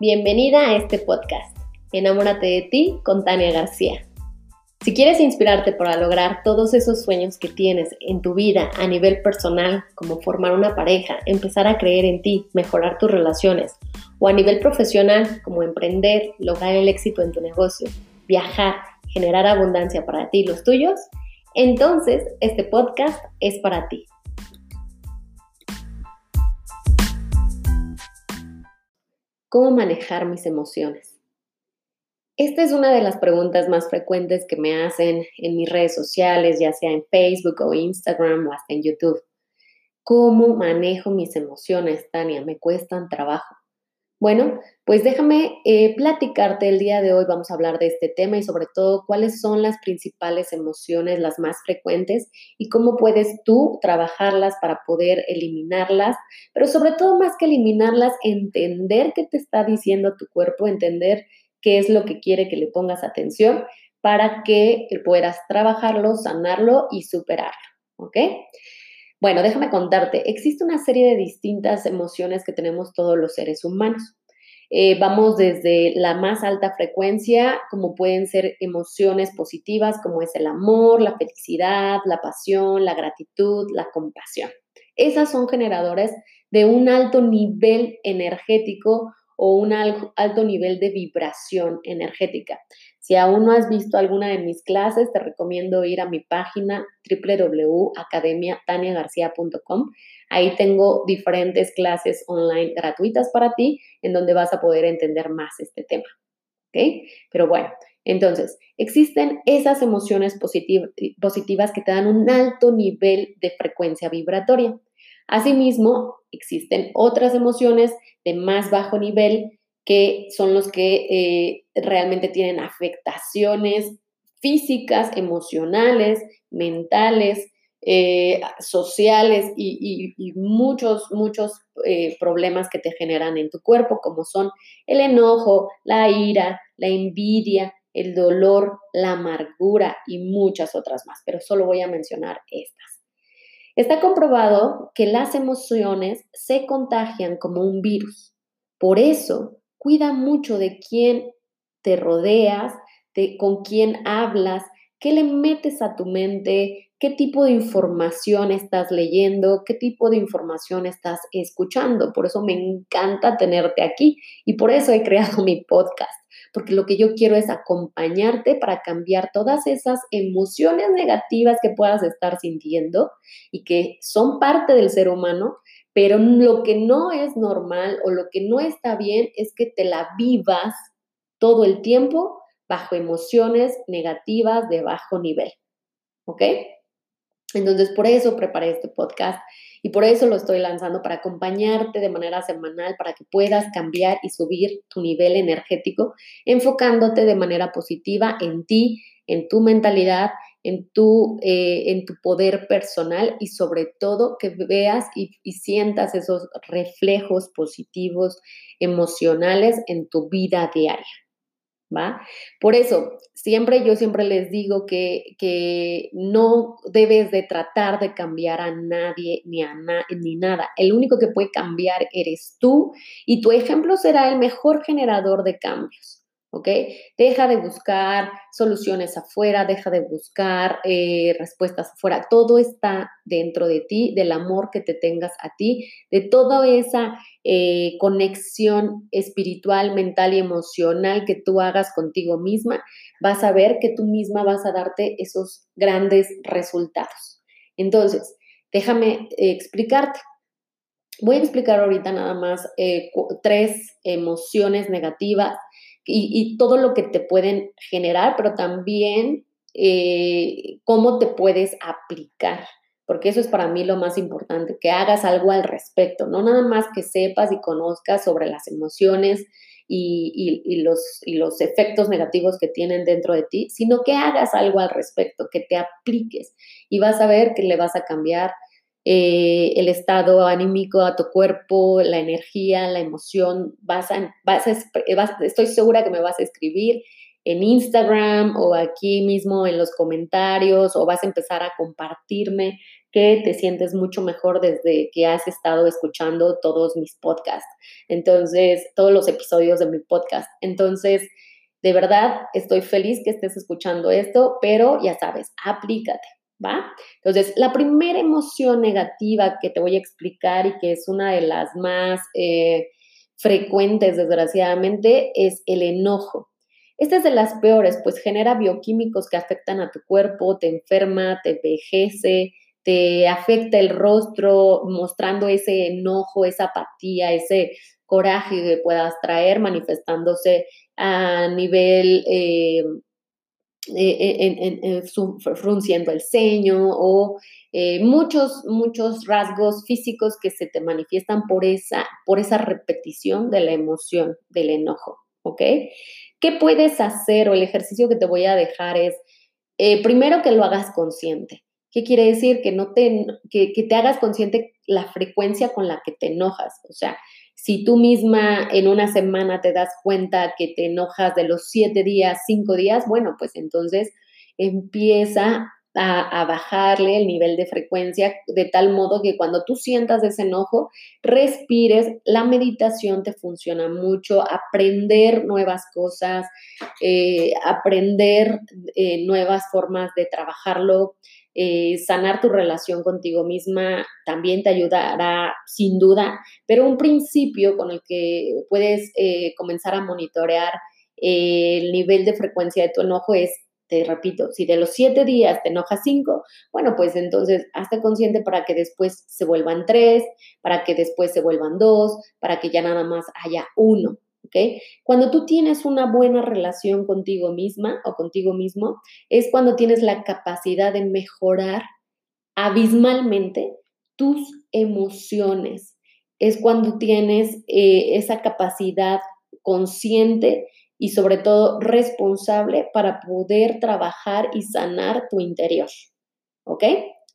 Bienvenida a este podcast, Enamórate de ti con Tania García. Si quieres inspirarte para lograr todos esos sueños que tienes en tu vida a nivel personal, como formar una pareja, empezar a creer en ti, mejorar tus relaciones, o a nivel profesional, como emprender, lograr el éxito en tu negocio, viajar, generar abundancia para ti y los tuyos, entonces este podcast es para ti. ¿Cómo manejar mis emociones? Esta es una de las preguntas más frecuentes que me hacen en mis redes sociales, ya sea en Facebook o Instagram o hasta en YouTube. ¿Cómo manejo mis emociones, Tania? Me cuestan trabajo. Bueno, pues déjame eh, platicarte el día de hoy. Vamos a hablar de este tema y sobre todo cuáles son las principales emociones, las más frecuentes y cómo puedes tú trabajarlas para poder eliminarlas, pero sobre todo más que eliminarlas, entender qué te está diciendo tu cuerpo, entender qué es lo que quiere que le pongas atención para que puedas trabajarlo, sanarlo y superarlo. ¿Ok? Bueno, déjame contarte, existe una serie de distintas emociones que tenemos todos los seres humanos. Eh, vamos desde la más alta frecuencia, como pueden ser emociones positivas, como es el amor, la felicidad, la pasión, la gratitud, la compasión. Esas son generadores de un alto nivel energético o un alto nivel de vibración energética. Si aún no has visto alguna de mis clases, te recomiendo ir a mi página www.academiataniagarcia.com. Ahí tengo diferentes clases online gratuitas para ti en donde vas a poder entender más este tema. ¿Ok? Pero bueno, entonces, existen esas emociones positivas que te dan un alto nivel de frecuencia vibratoria. Asimismo, existen otras emociones de más bajo nivel que son los que eh, realmente tienen afectaciones físicas, emocionales, mentales, eh, sociales y, muchos, muchos eh, problemas que te generan en tu cuerpo, como son el enojo, la ira, la envidia, el dolor, la amargura y muchas otras más, pero solo voy a mencionar estas. Está comprobado que las emociones se contagian como un virus. Por eso, Cuida mucho de quién te rodeas, de con quién hablas, qué le metes a tu mente, qué tipo de información estás leyendo, qué tipo de información estás escuchando. Por eso me encanta tenerte aquí y por eso he creado mi podcast, porque lo que yo quiero es acompañarte para cambiar todas esas emociones negativas que puedas estar sintiendo y que son parte del ser humano, pero lo que no es normal o lo que no está bien es que te la vivas todo el tiempo bajo emociones negativas de bajo nivel. ¿Ok? Entonces, por eso preparé este podcast y por eso lo estoy lanzando para acompañarte de manera semanal para que puedas cambiar y subir tu nivel energético, enfocándote de manera positiva en ti, en tu mentalidad en tu, eh, en tu poder personal y sobre todo que veas y, sientas esos reflejos positivos emocionales en tu vida diaria. ¿Va? Por eso, siempre yo siempre les digo que, que no debes de tratar de cambiar a nadie ni a ni nada. El único que puede cambiar eres tú y tu ejemplo será el mejor generador de cambios. ¿Ok? Deja de buscar soluciones afuera, deja de buscar eh, respuestas afuera. Todo está dentro de ti, del amor que te tengas a ti, de toda esa eh, conexión espiritual, mental y emocional que tú hagas contigo misma. Vas a ver que tú misma vas a darte esos grandes resultados. Entonces, déjame eh, explicarte. Voy a explicar ahorita nada más tres emociones negativas y, todo lo que te pueden generar, pero también eh, cómo te puedes aplicar, porque eso es para mí lo más importante, que hagas algo al respecto, no nada más que sepas y conozcas sobre las emociones y, y, los, y los efectos negativos que tienen dentro de ti, sino que hagas algo al respecto, que te apliques y vas a ver que le vas a cambiar eh, el estado anímico a tu cuerpo, la energía, la emoción. Vas a, vas estoy segura que me vas a escribir en Instagram o aquí mismo en los comentarios o vas a empezar a compartirme que te sientes mucho mejor desde que has estado escuchando todos mis podcasts. Entonces, todos los episodios de mi podcast. Entonces, de verdad, estoy feliz que estés escuchando esto, pero ya sabes, aplícate. ¿Va? Entonces, la primera emoción negativa que te voy a explicar y que es una de las más eh, frecuentes, desgraciadamente, es el enojo. Esta es de las peores, pues genera bioquímicos que afectan a tu cuerpo, te enferma, te envejece, te afecta el rostro, mostrando ese enojo, esa apatía, ese coraje que puedas traer, manifestándose a nivel eh, eh, en, frunciendo el ceño o eh, muchos, muchos rasgos físicos que se te manifiestan por esa, por esa repetición de la emoción, del enojo, ¿ok? ¿Qué puedes hacer o el ejercicio que te voy a dejar es, eh, primero que lo hagas consciente. ¿Qué quiere decir? Que, no te, que, que te hagas consciente la frecuencia con la que te enojas. O sea, si tú misma en una semana te das cuenta que te enojas de los siete días, cinco días, bueno, pues entonces empieza a, bajarle el nivel de frecuencia de tal modo que cuando tú sientas ese enojo, respires. La meditación te funciona mucho, aprender nuevas cosas, eh, aprender eh, nuevas formas de trabajarlo. Eh, sanar tu relación contigo misma también te ayudará sin duda, pero un principio con el que puedes eh, comenzar a monitorear eh, el nivel de frecuencia de tu enojo es, te repito, si de los siete días te enojas cinco, bueno, pues entonces hazte consciente para que después se vuelvan tres, para que después se vuelvan dos, para que ya nada más haya uno. Cuando tú tienes una buena relación contigo misma o contigo mismo, es cuando tienes la capacidad de mejorar abismalmente tus emociones. Es cuando tienes eh, esa capacidad consciente y sobre todo responsable para poder trabajar y sanar tu interior. ¿Ok?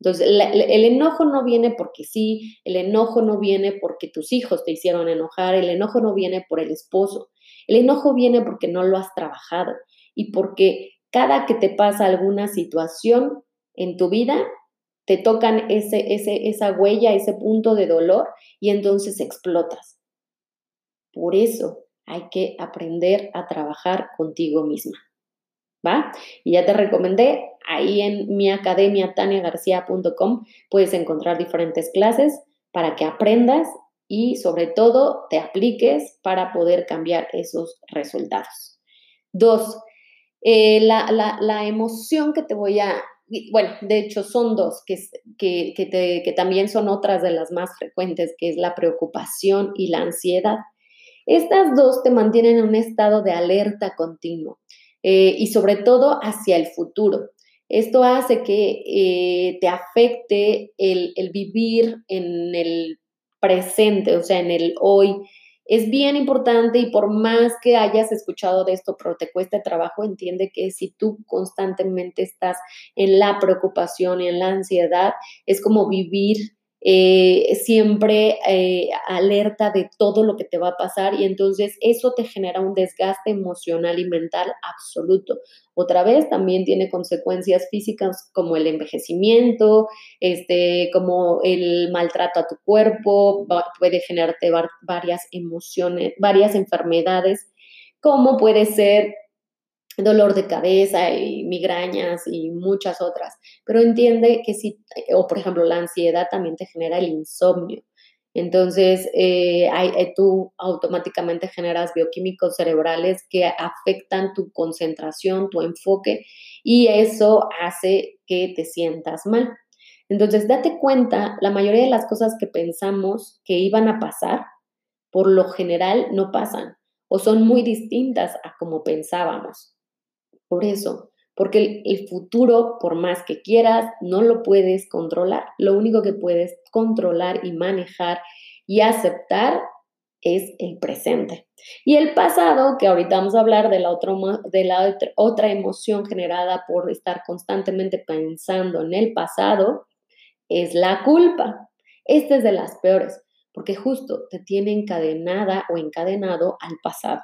Entonces, el enojo no viene porque sí, el enojo no viene porque tus hijos te hicieron enojar, el enojo no viene por el esposo, el enojo viene porque no lo has trabajado y porque cada que te pasa alguna situación en tu vida, te tocan ese, ese, esa huella, ese punto de dolor y entonces explotas. Por eso hay que aprender a trabajar contigo misma. Y ya te recomendé Ahí en mi academia taniagarcia.com puedes encontrar diferentes clases para que aprendas y sobre todo te apliques para poder cambiar esos resultados. Dos, eh, la, emoción que te voy a, bueno, de hecho son dos, que, que, que también son otras de las más frecuentes, que es la preocupación y la ansiedad. Estas dos te mantienen en un estado de alerta continuo eh, y sobre todo hacia el futuro. Esto hace que eh, te afecte el, vivir en el presente, o sea, en el hoy. Es bien importante y por más que hayas escuchado de esto, pero te cueste trabajo, entiende que si tú constantemente estás en la preocupación y en la ansiedad, es como vivir eh, siempre eh, alerta de todo lo que te va a pasar y entonces eso te genera un desgaste emocional y mental absoluto. Otra vez también tiene consecuencias físicas como el envejecimiento, este, como el maltrato a tu cuerpo, puede generarte varias emociones, varias enfermedades, como puede ser dolor de cabeza y migrañas y muchas otras. Pero entiende que si, o por ejemplo, la ansiedad también te genera el insomnio. Entonces, eh, eh, tú automáticamente generas bioquímicos cerebrales que afectan tu concentración, tu enfoque, y eso hace que te sientas mal. Entonces, date cuenta, la mayoría de las cosas que pensamos que iban a pasar, por lo general no pasan o son muy distintas a como pensábamos. Por eso, porque el, futuro, por más que quieras, no lo puedes controlar. Lo único que puedes controlar y manejar y aceptar es el presente. Y el pasado, que ahorita vamos a hablar de la, de la otra emoción generada por estar constantemente pensando en el pasado, es la culpa. Esta es de las peores, porque justo te tiene encadenada o encadenado al pasado,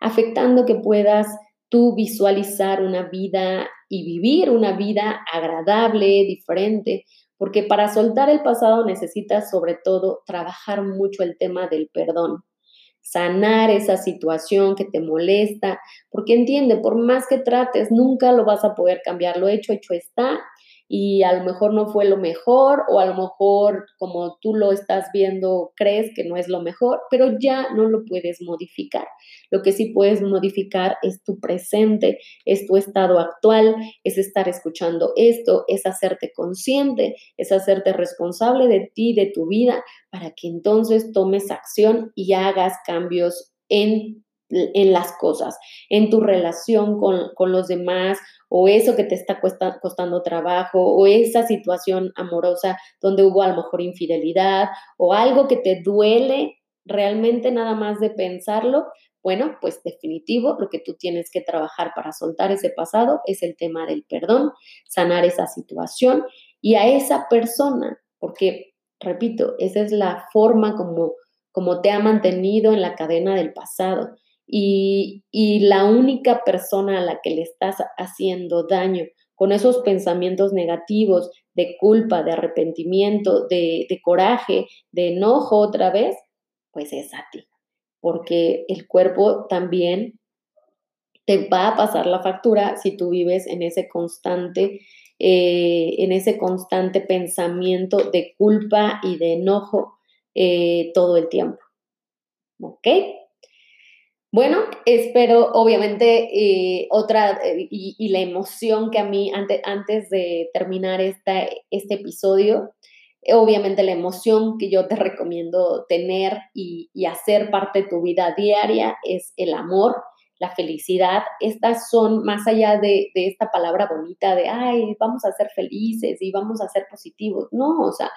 afectando que puedas tú visualizar una vida y vivir una vida agradable, diferente, porque para soltar el pasado necesitas sobre todo trabajar mucho el tema del perdón sanar esa situación que te molesta, porque entiende, por más que trates, nunca lo vas a poder cambiar, lo hecho, hecho está, y a lo mejor no fue lo mejor o a lo mejor como tú lo estás viendo crees que no es lo mejor, pero ya no lo puedes modificar. Lo que sí puedes modificar es tu presente, es tu estado actual, es estar escuchando esto, es hacerte consciente, es hacerte responsable de ti, de tu vida, para que entonces tomes acción y hagas cambios en en las cosas, en tu relación con, con los demás o eso que te está costando trabajo, o esa situación amorosa donde hubo a lo mejor infidelidad, o algo que te duele realmente nada más de pensarlo, bueno, pues definitivo, lo que tú tienes que trabajar para soltar ese pasado es el tema del perdón, sanar esa situación y a esa persona, porque, repito, esa es la forma como, como te ha mantenido en la cadena del pasado y, la única persona a la que le estás haciendo daño con esos pensamientos negativos de culpa, de arrepentimiento, de, coraje, de enojo otra vez, pues es a ti, porque el cuerpo también te va a pasar la factura si tú vives en ese constante, eh, en ese constante pensamiento de culpa y de enojo eh, todo el tiempo. ¿Ok? Bueno, espero obviamente eh, otra eh, y, la emoción que a mí antes de terminar este episodio, obviamente la emoción que yo te recomiendo tener y, hacer parte de tu vida diaria es el amor, la felicidad. Estas son más allá de, esta palabra bonita de, ay, vamos a ser felices y vamos a ser positivos. No, o sea,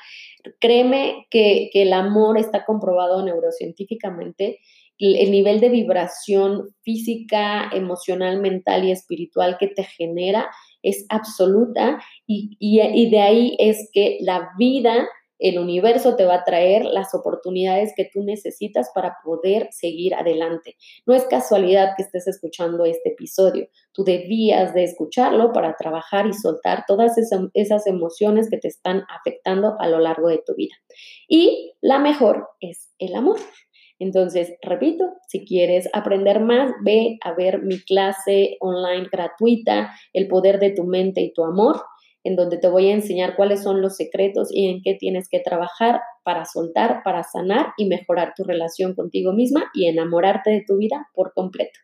créeme que, que el amor está comprobado neurocientíficamente el nivel de vibración física, emocional, mental y espiritual que te genera es absoluta y, de ahí es que la vida, el universo te va a traer las oportunidades que tú necesitas para poder seguir adelante. No es casualidad que estés escuchando este episodio. Tú debías de escucharlo para trabajar y soltar todas esas, esas emociones que te están afectando a lo largo de tu vida. Y la mejor es el amor. Entonces, repito, si quieres aprender más, ve a ver mi clase online gratuita, El poder de tu mente y tu amor, en donde te voy a enseñar cuáles son los secretos y en qué tienes que trabajar para soltar, para sanar y mejorar tu relación contigo misma y enamorarte de tu vida por completo.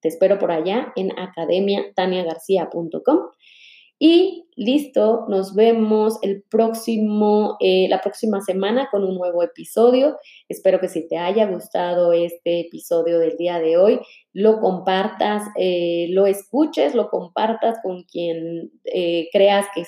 Te espero por allá en academiataniagarcia.com y listo, nos vemos el próximo, eh, la próxima semana con un nuevo episodio. Espero que si te haya gustado este episodio del día de hoy, lo compartas, eh, lo escuches, lo compartas con quien eh, creas que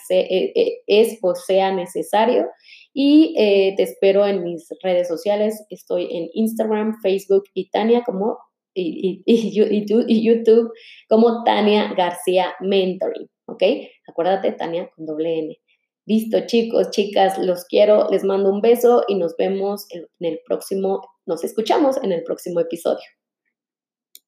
es o sea necesario. Y te espero en mis redes sociales. Estoy en Instagram, Facebook y Tania como y, y YouTube como Tania García Mentoring. ¿Ok? Acuérdate, Tania, con doble N. Listo, chicos, chicas, los quiero, les mando un beso y nos vemos en el próximo, nos escuchamos en el próximo episodio.